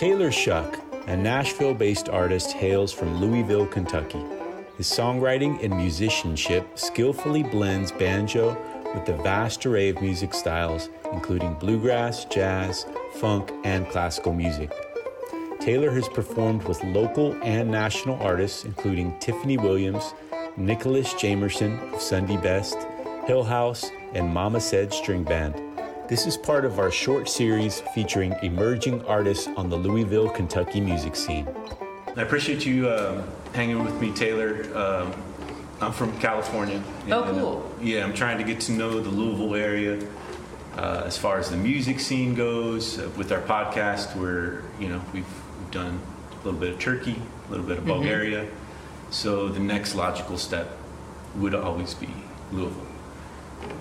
Taylor Shuck, a Nashville based artist, hails from Louisville, Kentucky. His songwriting and musicianship skillfully blends banjo with the vast array of music styles, including bluegrass, jazz, funk, and classical music. Taylor has performed with local and national artists, including Tiffany Williams, Nicholas Jamerson of Sundy Best, Hill House, and Mama Said String Band. This is part of our short series featuring emerging artists on the Louisville, Kentucky music scene. I appreciate you uh, hanging with me, Taylor. Um, I'm from California. Oh, and, uh, cool. yeah, I'm trying to get to know the Louisville area uh, as far as the music scene goes. Uh, with our podcast, where you know we've, we've done a little bit of Turkey, a little bit of Bulgaria. So the next logical step would always be Louisville.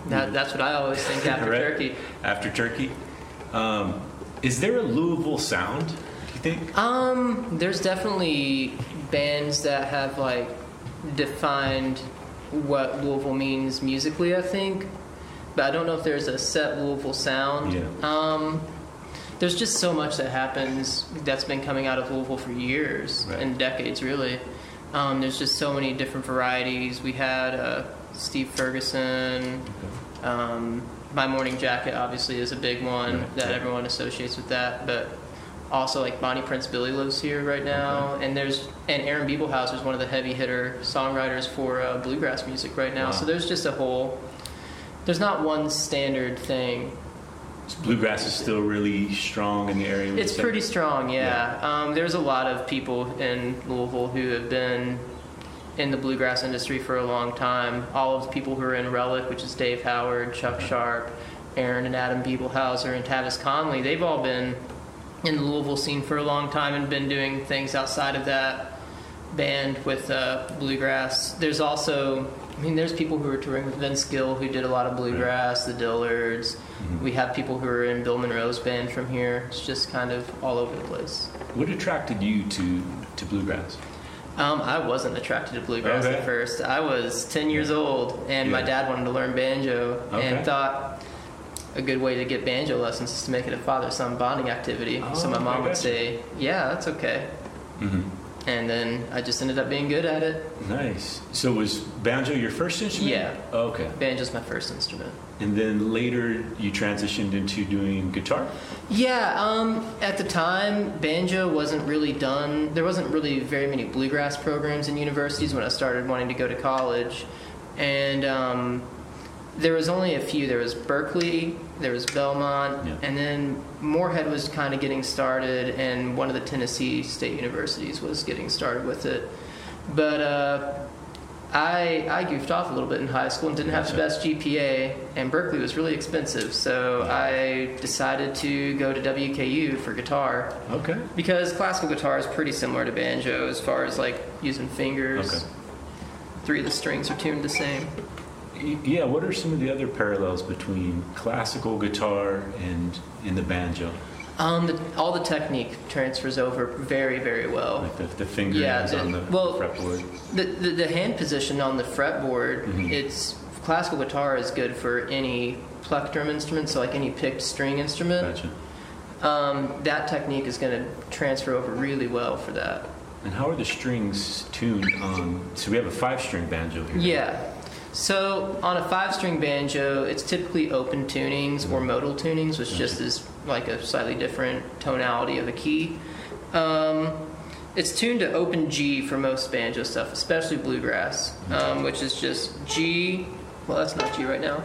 That, that's what I always think after Right? Turkey. After Turkey, um, is there a Louisville sound? Do you think? Um, there's definitely bands that have like defined what Louisville means musically. I think, but I don't know if there's a set Louisville sound. Yeah. Um, there's just so much that happens that's been coming out of Louisville for years Right. and decades, really. Um, there's just so many different varieties. We had uh, Steve Ferguson. Um, My Morning Jacket obviously is a big one Right, that everyone associates with that, but also like Bonnie Prince Billy lives here right now, and there's and Aaron Bibelhauser is one of the heavy hitter songwriters for uh, bluegrass music right now. Wow. So there's just a whole. There's not one standard thing. Bluegrass is still really strong in the area. It's pretty strong, yeah. Um, there's a lot of people in Louisville who have been in the bluegrass industry for a long time. All of the people who are in Relic, which is Dave Howard, Chuck Sharp, Aaron and Adam Bibelhauser, and Tavis Conley, they've all been in the Louisville scene for a long time and been doing things outside of that band with uh, bluegrass. There's also, I mean, there's people who are touring with Vince Gill who did a lot of bluegrass, the Dillards. We have people who are in Bill Monroe's band from here. It's just kind of all over the place. What attracted you to to bluegrass? Um, I wasn't attracted to bluegrass Okay. at first. I was 10 years old, and my dad wanted to learn banjo, Okay. and thought a good way to get banjo lessons is to make it a father-son bonding activity. so Oh, my mom would say, "Yeah, that's okay," Mm-hmm. And then I just ended up being good at it. Nice. So was banjo your first instrument? Yeah. Oh, okay. Banjo's my first instrument. And then later you transitioned into doing guitar. Yeah, um, at the time, banjo wasn't really done. There wasn't really very many bluegrass programs in universities when I started wanting to go to college, and um, there was only a few. There was Berklee, there was Belmont, Yeah. and then Morehead was kind of getting started, and one of the Tennessee state universities was getting started with it. But uh, I I goofed off a little bit in high school and didn't have the best GPA, and Berklee was really expensive, so I decided to go to WKU for guitar Okay. because classical guitar is pretty similar to banjo as far as like using fingers. Okay. Three of the strings are tuned the same. Yeah. What are some of the other parallels between classical guitar and in the banjo? Um, the, all the technique transfers over very, very well. Like the, the fingers Yeah, the- on the well- fretboard. The, the, the hand position on the fretboard, Mhm. it's classical guitar is good for any plectrum instrument, so like any picked string instrument. Gotcha. Um, that technique is going to transfer over really well for that. And how are the strings tuned on? So we have a five-string banjo here. Yeah. So on a five-string banjo, it's typically open tunings or modal tunings, which just is like a slightly different tonality of a key. Um, it's tuned to open G for most banjo stuff, especially bluegrass, um, which is just G. Well, that's not G right now.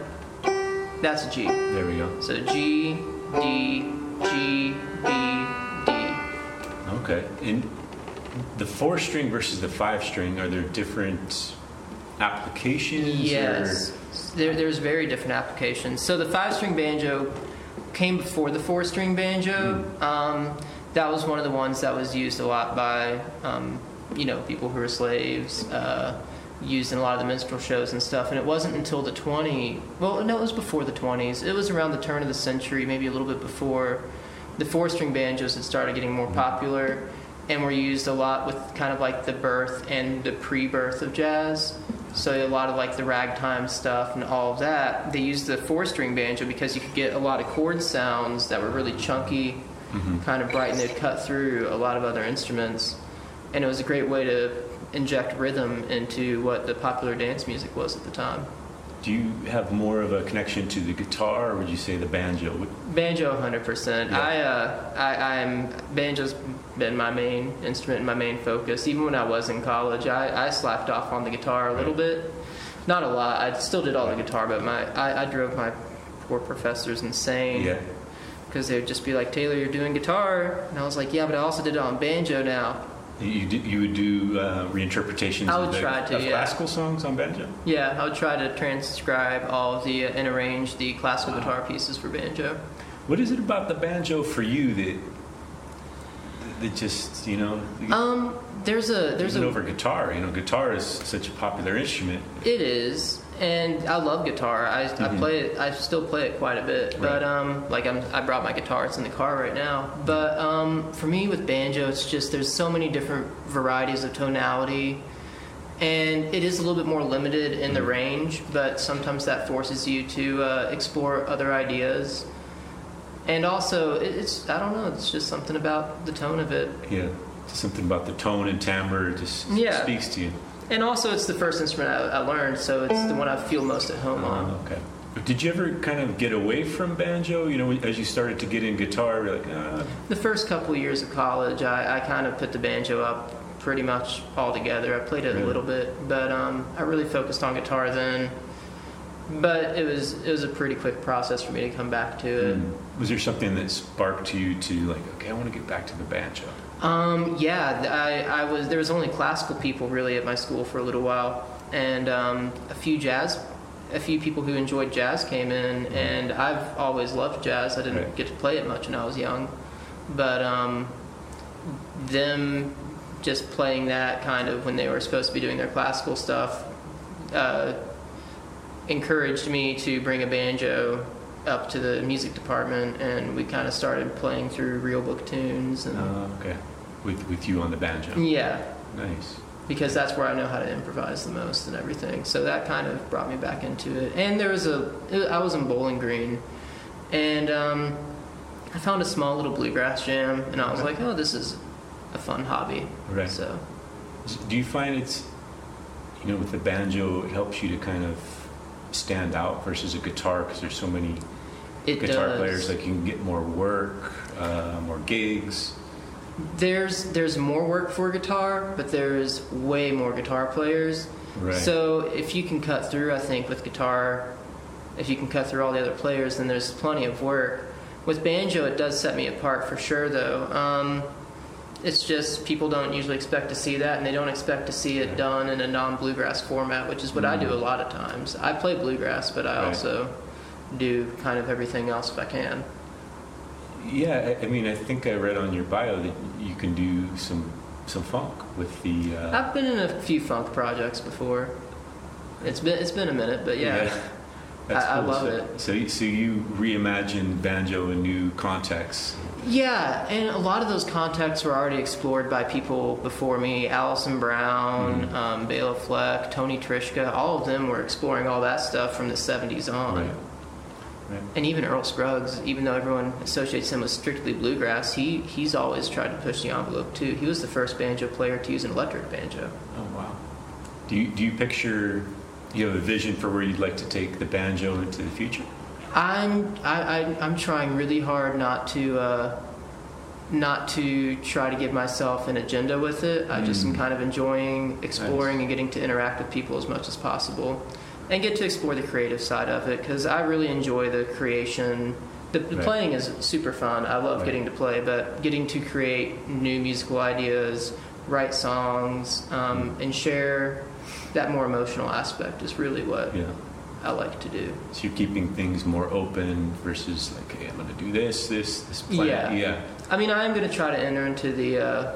That's a G. There we go. So G, D, G, B, D. Okay. And the four-string versus the five-string, are there different applications? Yes, there, there's very different applications. So the five-string banjo came before the four-string banjo. Um, that was one of the ones that was used a lot by, um, you know, people who were slaves. Uh, used in a lot of the minstrel shows and stuff. And it wasn't until the 20, well, no, it was before the 20s. It was around the turn of the century, maybe a little bit before the four-string banjos had started getting more popular and were used a lot with kind of like the birth and the pre-birth of jazz. So a lot of like the ragtime stuff and all of that, they used the four-string banjo because you could get a lot of chord sounds that were really chunky mm-hmm. kind of bright and they'd cut through a lot of other instruments. And it was a great way to inject rhythm into what the popular dance music was at the time. Do you have more of a connection to the guitar, or would you say the banjo? Banjo, hundred percent. Yeah. I, uh, I, I'm banjo's been my main instrument and my main focus. Even when I was in college, I, I slacked off on the guitar a little Right. bit, not a lot. I still did all the guitar, but my I, I drove my poor professors insane. Yeah. Because they would just be like, Taylor, you're doing guitar, and I was like, yeah, but I also did it on banjo now. You, do, you would do uh, reinterpretations I of, would the, try to, of yeah. classical songs on banjo? Yeah, I would try to transcribe all of the uh, and arrange the classical guitar pieces for banjo. What is it about the banjo for you that that just you know Um, there's a there's even a over guitar? You know, guitar is such a popular instrument. It is, and I love guitar. I, I Mhm. play it. I still play it quite a bit. But um, like I'm, I brought my guitar. It's in the car right now. But um, for me with banjo, it's just there's so many different varieties of tonality, and it is a little bit more limited in the Mhm. range. But sometimes that forces you to uh, explore other ideas. And also, it's I don't know. It's just something about the tone of it. Yeah, something about the tone and timbre just Yeah. speaks to you. And also, it's the first instrument I, I learned, so it's the one I feel most at home on. Oh, okay. Did you ever kind of get away from banjo? You know, as you started to get in guitar, you're like, ah, The first couple of years of college, I, I kind of put the banjo up pretty much all together. I played it Really? a little bit, but um, I really focused on guitar then. But it was it was a pretty quick process for me to come back to it. mm. was there something that sparked you to like, okay, I want to get back to the banjo? Um, yeah, I, I was there was only classical people really at my school for a little while, and um, a few jazz, a few people who enjoyed jazz came in, and I've always loved jazz. I didn't Right. get to play it much when I was young, but um, them just playing that kind of when they were supposed to be doing their classical stuff uh, encouraged me to bring a banjo up to the music department, and we kind of started playing through real book tunes and. Uh, okay, with with you on the banjo. Yeah, Nice. because that's where I know how to improvise the most and everything. So that kind of brought me back into it. And there was a, I was in Bowling Green, and um, I found a small little bluegrass jam, and I was Okay. like, oh, this is a fun hobby. Right. So Do you find it's, you know, with the banjo, it helps you to kind of stand out versus a guitar because there's so many it guitar does. players you can get more work, uh, more gigs. There's there's more work for guitar, but there's way more guitar players. Right. So if you can cut through, I think with guitar, if you can cut through all the other players, then there's plenty of work. With banjo, it does set me apart for sure, though. Um, it's just people don't usually expect to see that, and they don't expect to see it done in a non-bluegrass format, which is what I do a lot of times. I play bluegrass, but I. Right. also do kind of everything else if I can. Yeah, I, I mean, I think I read on your bio that you can do some some funk with the. Uh, I've been in a few funk projects before. It's been it's been a minute, but yeah. That's I- I love so, it. So, you- so you reimagine banjo in new contexts. Yeah, and a lot of those contexts were already explored by people before me. Alison Brown, Mhm. um, Bela Fleck, Tony Trischka, all of them were exploring all that stuff from the 70s on. Right. Right. And even Earl Scruggs, even though everyone associates him with strictly bluegrass, he, he's always tried to push the envelope too. He was the first banjo player to use an electric banjo. Oh wow. Do you do you picture you have a vision for where you'd like to take the banjo into the future? I'm I, I, I'm trying really hard not to uh, not to try to give myself an agenda with it. I just am Mm. kind of enjoying exploring Nice. and getting to interact with people as much as possible, and get to explore the creative side of it because I really enjoy the creation. The, the Right. playing is super fun. I love Right. getting to play, but getting to create new musical ideas, write songs, um, and share that more emotional aspect is really what Yeah. I like to do. So you're keeping things more open versus like, hey, I'm going to do this, this, this plan. Yeah. Yeah. I mean, I am going to try to enter into the. Uh,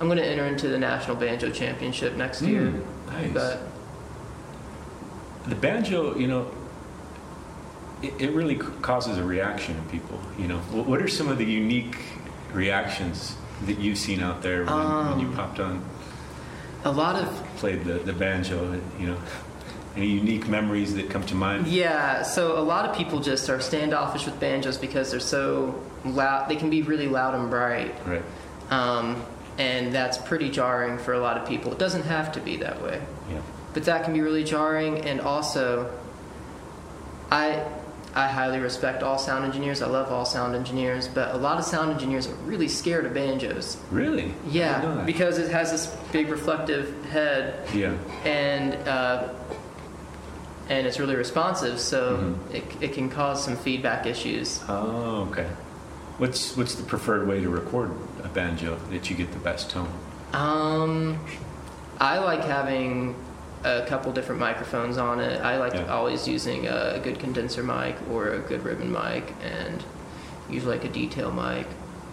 I'm going to enter into the national banjo championship next year. Mm, nice. But the banjo, you know, it, it really causes a reaction in people. You know, what, what are some of the unique reactions that you've seen out there when, when you Um, popped on, a lot of played the, the banjo? You know, Any unique memories that come to mind? Yeah, so a lot of people just are standoffish with banjos because they're so loud. They can be really loud and bright, Right. um, and that's pretty jarring for a lot of people. It doesn't have to be that way, Yeah. But that can be really jarring. And also, I I highly respect all sound engineers. I love all sound engineers, but a lot of sound engineers are really scared of banjos. Really? I didn't know Yeah, because it has this big reflective head Yeah. and uh, and it's really responsive, so Mhm. it, it can cause some feedback issues. Oh, okay. What's what's the preferred way to record a banjo that you get the best tone? Um, I like having a couple different microphones on it. I like Yeah. always using a good condenser mic or a good ribbon mic, and usually like a detail mic.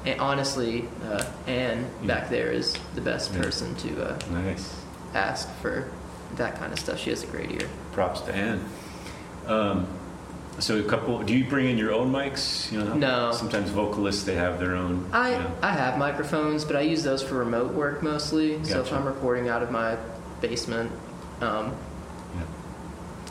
And honestly, uh, Anne Yeah. back there is the best Yeah. person to uh, Nice. ask for that kind of stuff. She has a great ear. Props to Ann. Um, so a couple. Do you bring in your own mics? You know. No. Sometimes vocalists they have their own. I, you know. I have microphones, but I use those for remote work mostly. So if I'm recording out of my basement, um, Yeah.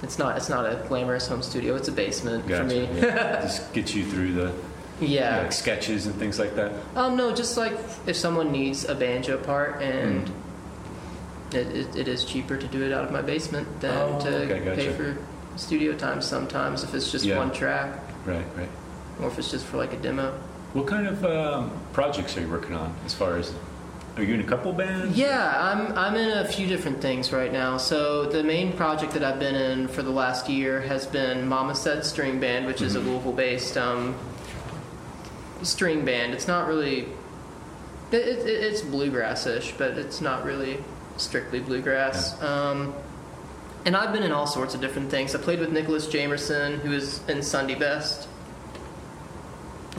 it's not it's not a glamorous home studio. It's a basement Gotcha. for me. yeah. Just get you through the Yeah. like sketches and things like that. Um, no, just like if someone needs a banjo part and Mm. it, it, it is cheaper to do it out of my basement than Oh, to okay, gotcha. pay for studio time sometimes if it's just Yeah. one track Right. Right. or if it's just for like a demo. What kind of um, projects are you working on? As far as are you in a couple bands? Yeah, I'm I'm in a few different things right now. So the main project that I've been in for the last year has been Mama Said String Band, which is a Mhm. Louisville-based um, string band. It's not really it, it, it's bluegrassish, but it's not really strictly bluegrass. Um, and I've been in all sorts of different things. I played with Nicholas Jamerson, who is in Sundy Best,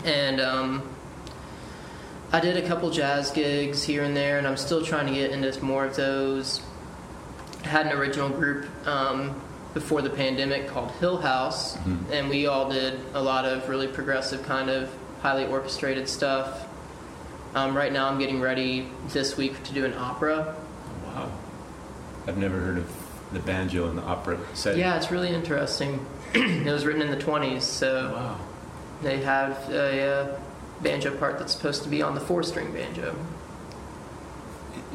and um, I did a couple jazz gigs here and there, and I'm still trying to get into more of those. I had an original group um, before the pandemic called Hill House, Mhm. and we all did a lot of really progressive, kind of highly orchestrated stuff. Um, right now, I'm getting ready this week to do an opera. Wow. I've never heard of the banjo in the opera setting. Yeah, it's really interesting. it was written in the 20s, so Wow. they have a, uh banjo part that's supposed to be on the four-string banjo.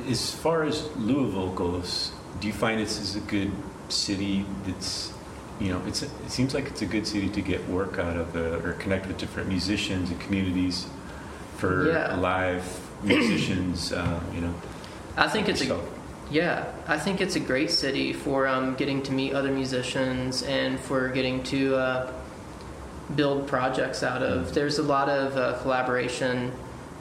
As far as Louisville goes, do you find this is a good city that's, you know, it's, it seems like it's a good city to get work out of uh, or connect with different musicians and communities for Yeah. live musicians, uh, you know. I think it's a. Yeah, I think it's a great city for um, getting to meet other musicians and for getting to uh, build projects out of. Mhm. There's a lot of uh, collaboration.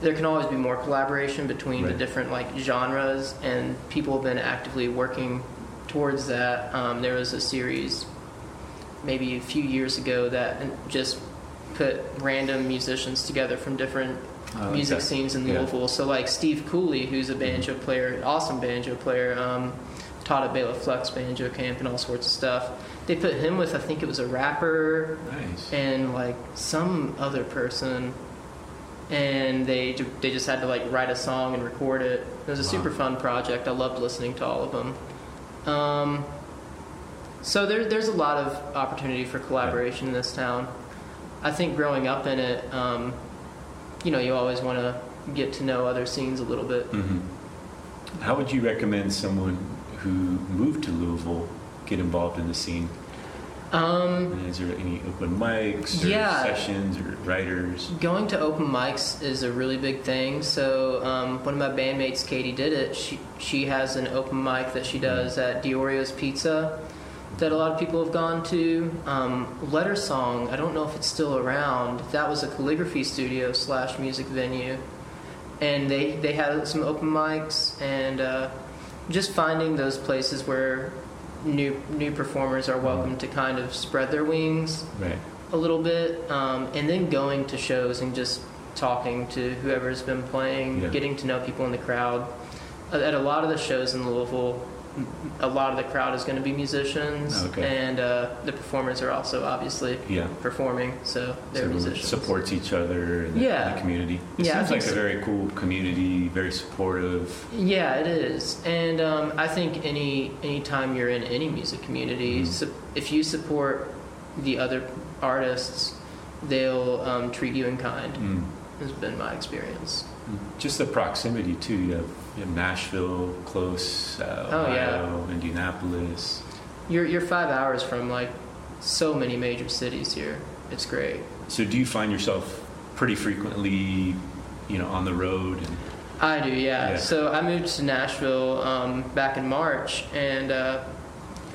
There can always be more collaboration between the different like genres, and people have been actively working towards that. Um, there was a series maybe a few years ago that just put random musicians together from different Oh, music okay. scenes in Yeah. Louisville. So like Steve Cooley, who's a banjo player, awesome banjo player, um, taught at Bela Fleck's Banjo Camp and all sorts of stuff. They put him with I think it was a rapper Nice. and like some other person, and they they just had to like write a song and record it. It was a Wow. super fun project. I loved listening to all of them. Um, so there, there's a lot of opportunity for collaboration in this town. I think growing up in it, um, you know, you always want to get to know other scenes a little bit. hmm How would you recommend someone who moved to Louisville get involved in the scene? Um, is there any open mics or Yeah. sessions or writers? Going to open mics is a really big thing. So um, one of my bandmates, Katie, did it. She she has an open mic that she does at Diorio's Pizza that a lot of people have gone to. Um, Letter Song, I don't know if it's still around. That was a calligraphy studio slash music venue, and they they had some open mics and uh, just finding those places where new new performers are welcome to kind of spread their wings Right. a little bit, um, and then going to shows and just talking to whoever's been playing, Yeah. getting to know people in the crowd. At at a lot of the shows in Louisville, a lot of the crowd is going to be musicians, Okay. and uh, the performers are also obviously Yeah. performing, so they're So musicians. supports each other in the, Yeah. the community. It Yeah, seems like a very cool community, very supportive. Yeah, it is, and um, I think any anytime you're in any music community, Mhm. su- if you support the other artists, they'll um, treat you in kind. Mm. Has been my experience. Just the proximity too. You have, you have Nashville, close, uh, Oh, yeah. Indianapolis. You're you're five hours from like so many major cities here. It's great. So do you find yourself pretty frequently, you know, on the road? And, I do, yeah. Yeah. So I moved to Nashville um, back in March, and uh,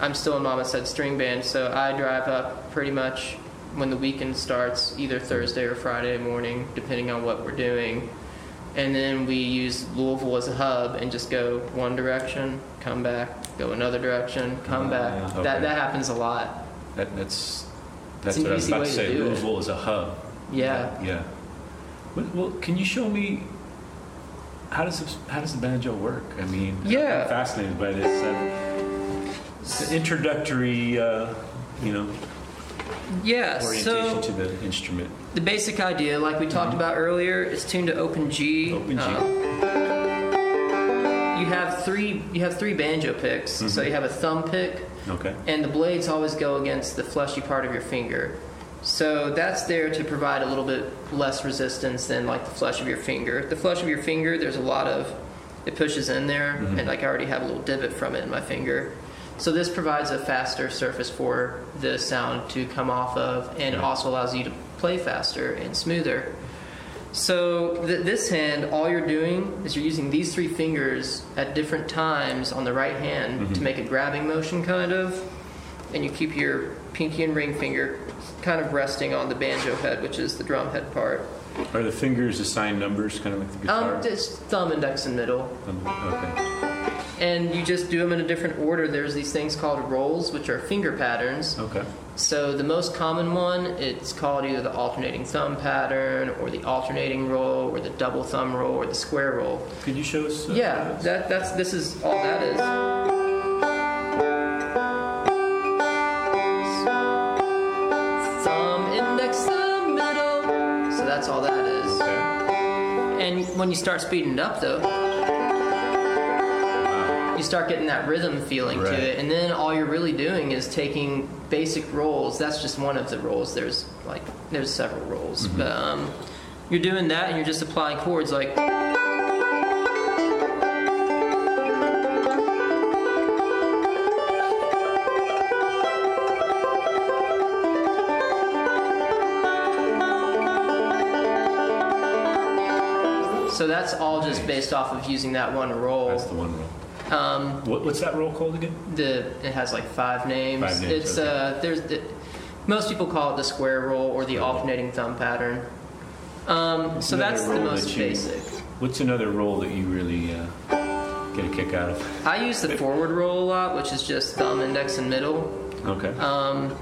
I'm still in Mama Said String Band. So I drive up pretty much when the weekend starts, either Thursday or Friday morning, depending on what we're doing. And then we use Louisville as a hub and just go one direction, come back, go another direction, come Ah, back. That that happens a lot. that, that's that's an what I was easy about to way to say. do it. Louisville is a hub. Yeah. Yeah. Well, well, can you show me how does this, how does the banjo work? I mean, Yeah. I'm fascinated by this. Uh, introductory, uh, you know, Yeah. orientation So to the instrument. the basic idea, like we talked about earlier, is tuned to open G. Open G. Um, you have three. You have three banjo picks. So Mhm. you have a thumb pick, Okay. and the blades always go against the fleshy part of your finger. So that's there to provide a little bit less resistance than like the flesh of your finger. The flesh of your finger, there's a lot of it pushes in there, Mhm. and like I already have a little divot from it in my finger. So this provides a faster surface for the sound to come off of, and Right. also allows you to play faster and smoother. So th- this hand, all you're doing is you're using these three fingers at different times on the right hand to Mhm. make a grabbing motion, kind of, and you keep your pinky and ring finger kind of resting on the banjo head, which is the drum head part. Are the fingers assigned numbers, kind of like the guitar? Um, just thumb, index, and middle, Um, okay. And you just do them in a different order. There's these things called rolls, which are finger patterns. Okay. So the most common one, it's called either the alternating thumb pattern, or the alternating roll, or the double thumb roll, or the square roll. Could you show us? uh, Yeah, that, that's this is all that is. Thumb, index, thumb, middle. So that's all that is. Okay. And when you start speeding it up, though. You start getting that rhythm feeling Right. to it. And then all you're really doing is taking basic rolls. That's just one of the rolls. There's like there's several rolls, Mhm. but um, you're doing that, and you're just applying chords like. So that's all just based off of using that one roll. That's the one roll. Um, What, what's that roll called again? the it has like five names. Five names, It's okay. uh, there's the, most people call it the square roll or the alternating thumb pattern. Um, so that's the most that you- basic. What's another roll that you really uh, get a kick out of? I use the forward roll a lot, which is just thumb, index, and middle. Okay. Um,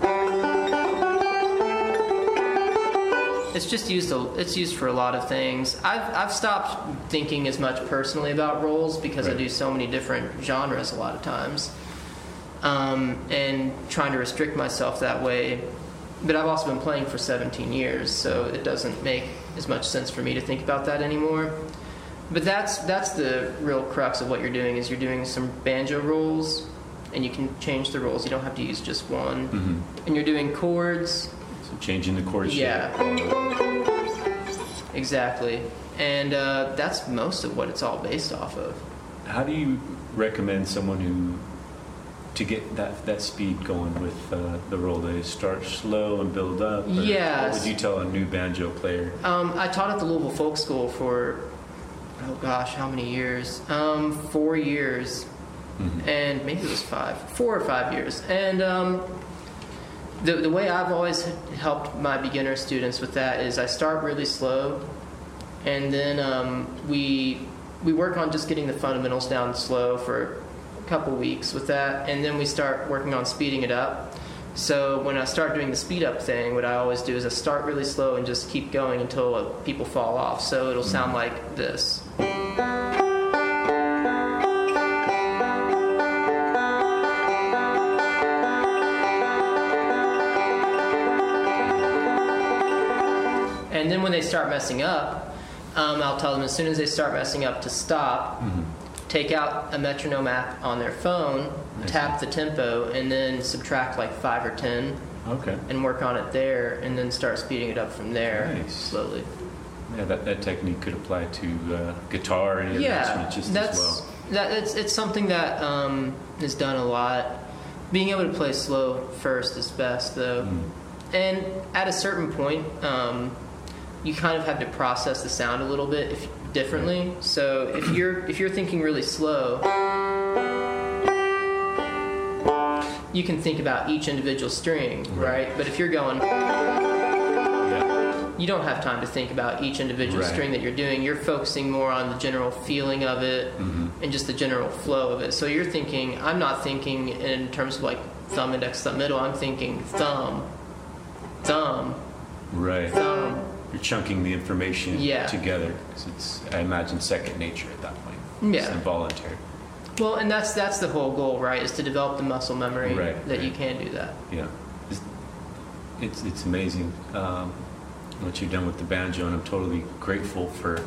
it's just used. A, it's used for a lot of things. I've I've stopped thinking as much personally about rolls because I do so many different genres a lot of times, um, and trying to restrict myself that way. But I've also been playing for 17 years, so it doesn't make as much sense for me to think about that anymore. But that's that's the real crux of what you're doing is you're doing some banjo rolls, and you can change the rolls. You don't have to use just one. hmm And you're doing chords. So changing the chord shape. Yeah. Exactly. And uh, that's most of what it's all based off of. How do you recommend someone who to get that that speed going with uh, the roll? They start slow and build up. Yes. What would you tell a new banjo player? Um, I taught at the Louisville Folk School for, oh gosh, how many years? Um, four years. Mhm. and maybe it was five, four or five years. And um, the, the way I've always helped my beginner students with that is I start really slow, and then um, we we work on just getting the fundamentals down slow for a couple weeks with that, and then we start working on speeding it up. So when I start doing the speed up thing, what I always do is I start really slow and just keep going until people fall off. So it'll sound like this. And then when they start messing up, um, I'll tell them as soon as they start messing up to stop, Mm-hmm. take out a metronome app on their phone, I tap the tempo, and then subtract like five or ten Okay. and work on it there, and then start speeding it up from there Nice. slowly. Yeah, that, that technique could apply to uh, guitar and other Yeah, instrument just that's as well. that. It's it's something that um, is done a lot. Being able to play slow first is best, though. Mm. And at a certain point, um, you kind of have to process the sound a little bit if, differently. So if you're if you're thinking really slow, you can think about each individual string, Right. right? But if you're going, Yeah. you don't have time to think about each individual Right. string that you're doing. You're focusing more on the general feeling of it Mhm. and just the general flow of it. So you're thinking, I'm not thinking in terms of like thumb, index, thumb, middle. I'm thinking thumb, thumb, Right. thumb. You're chunking the information Yeah. together 'cause it's, I imagine, second nature at that point. Yeah. It's involuntary. Well, and that's that's the whole goal, right? Is to develop the muscle memory Right, that you can do that. Yeah. It's, it's, it's amazing um, what you've done with the banjo, and I'm totally grateful for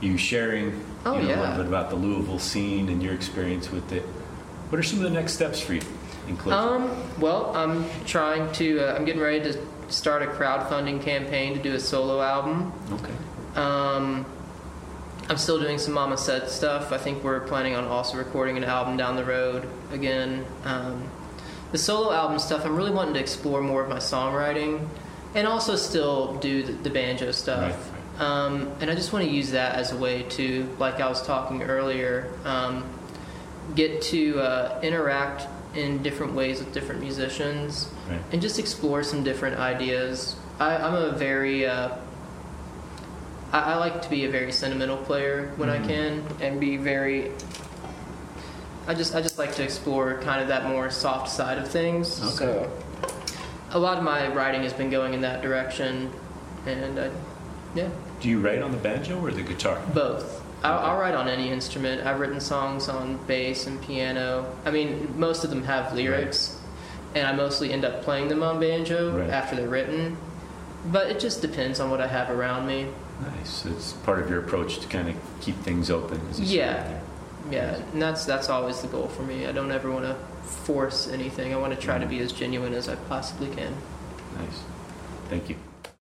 you sharing Oh, you know, a little bit about the Louisville scene and your experience with it. What are some of the next steps for you in? Um, well, I'm trying to. Uh, I'm getting ready to start a crowdfunding campaign to do a solo album. okay. Um, I'm still doing some Mama Said stuff. I think we're planning on also recording an album down the road again. Um, the solo album stuff, I'm really wanting to explore more of my songwriting and also still do the, the banjo stuff. Right, Um, and I just want to use that as a way to, like I was talking earlier, um, get to uh, interact in different ways with different musicians Right. and just explore some different ideas. I, I'm a very, uh, I, I like to be a very sentimental player when Mhm. I can, and be very. I just, I just like to explore kind of that more soft side of things. Okay. So, a lot of my writing has been going in that direction, and I, yeah, Do you write on the banjo or the guitar? both. I'll, I'll write on any instrument. I've written songs on bass and piano. I mean, most of them have lyrics, and I mostly end up playing them on banjo Right. after they're written. But it just depends on what I have around me. Nice. It's part of your approach to kind of keep things open. As you said Yeah. Yeah, and that's that's always the goal for me. I don't ever want to force anything. I want to try to mm-hmm. be as genuine as I possibly can. Nice. Thank you.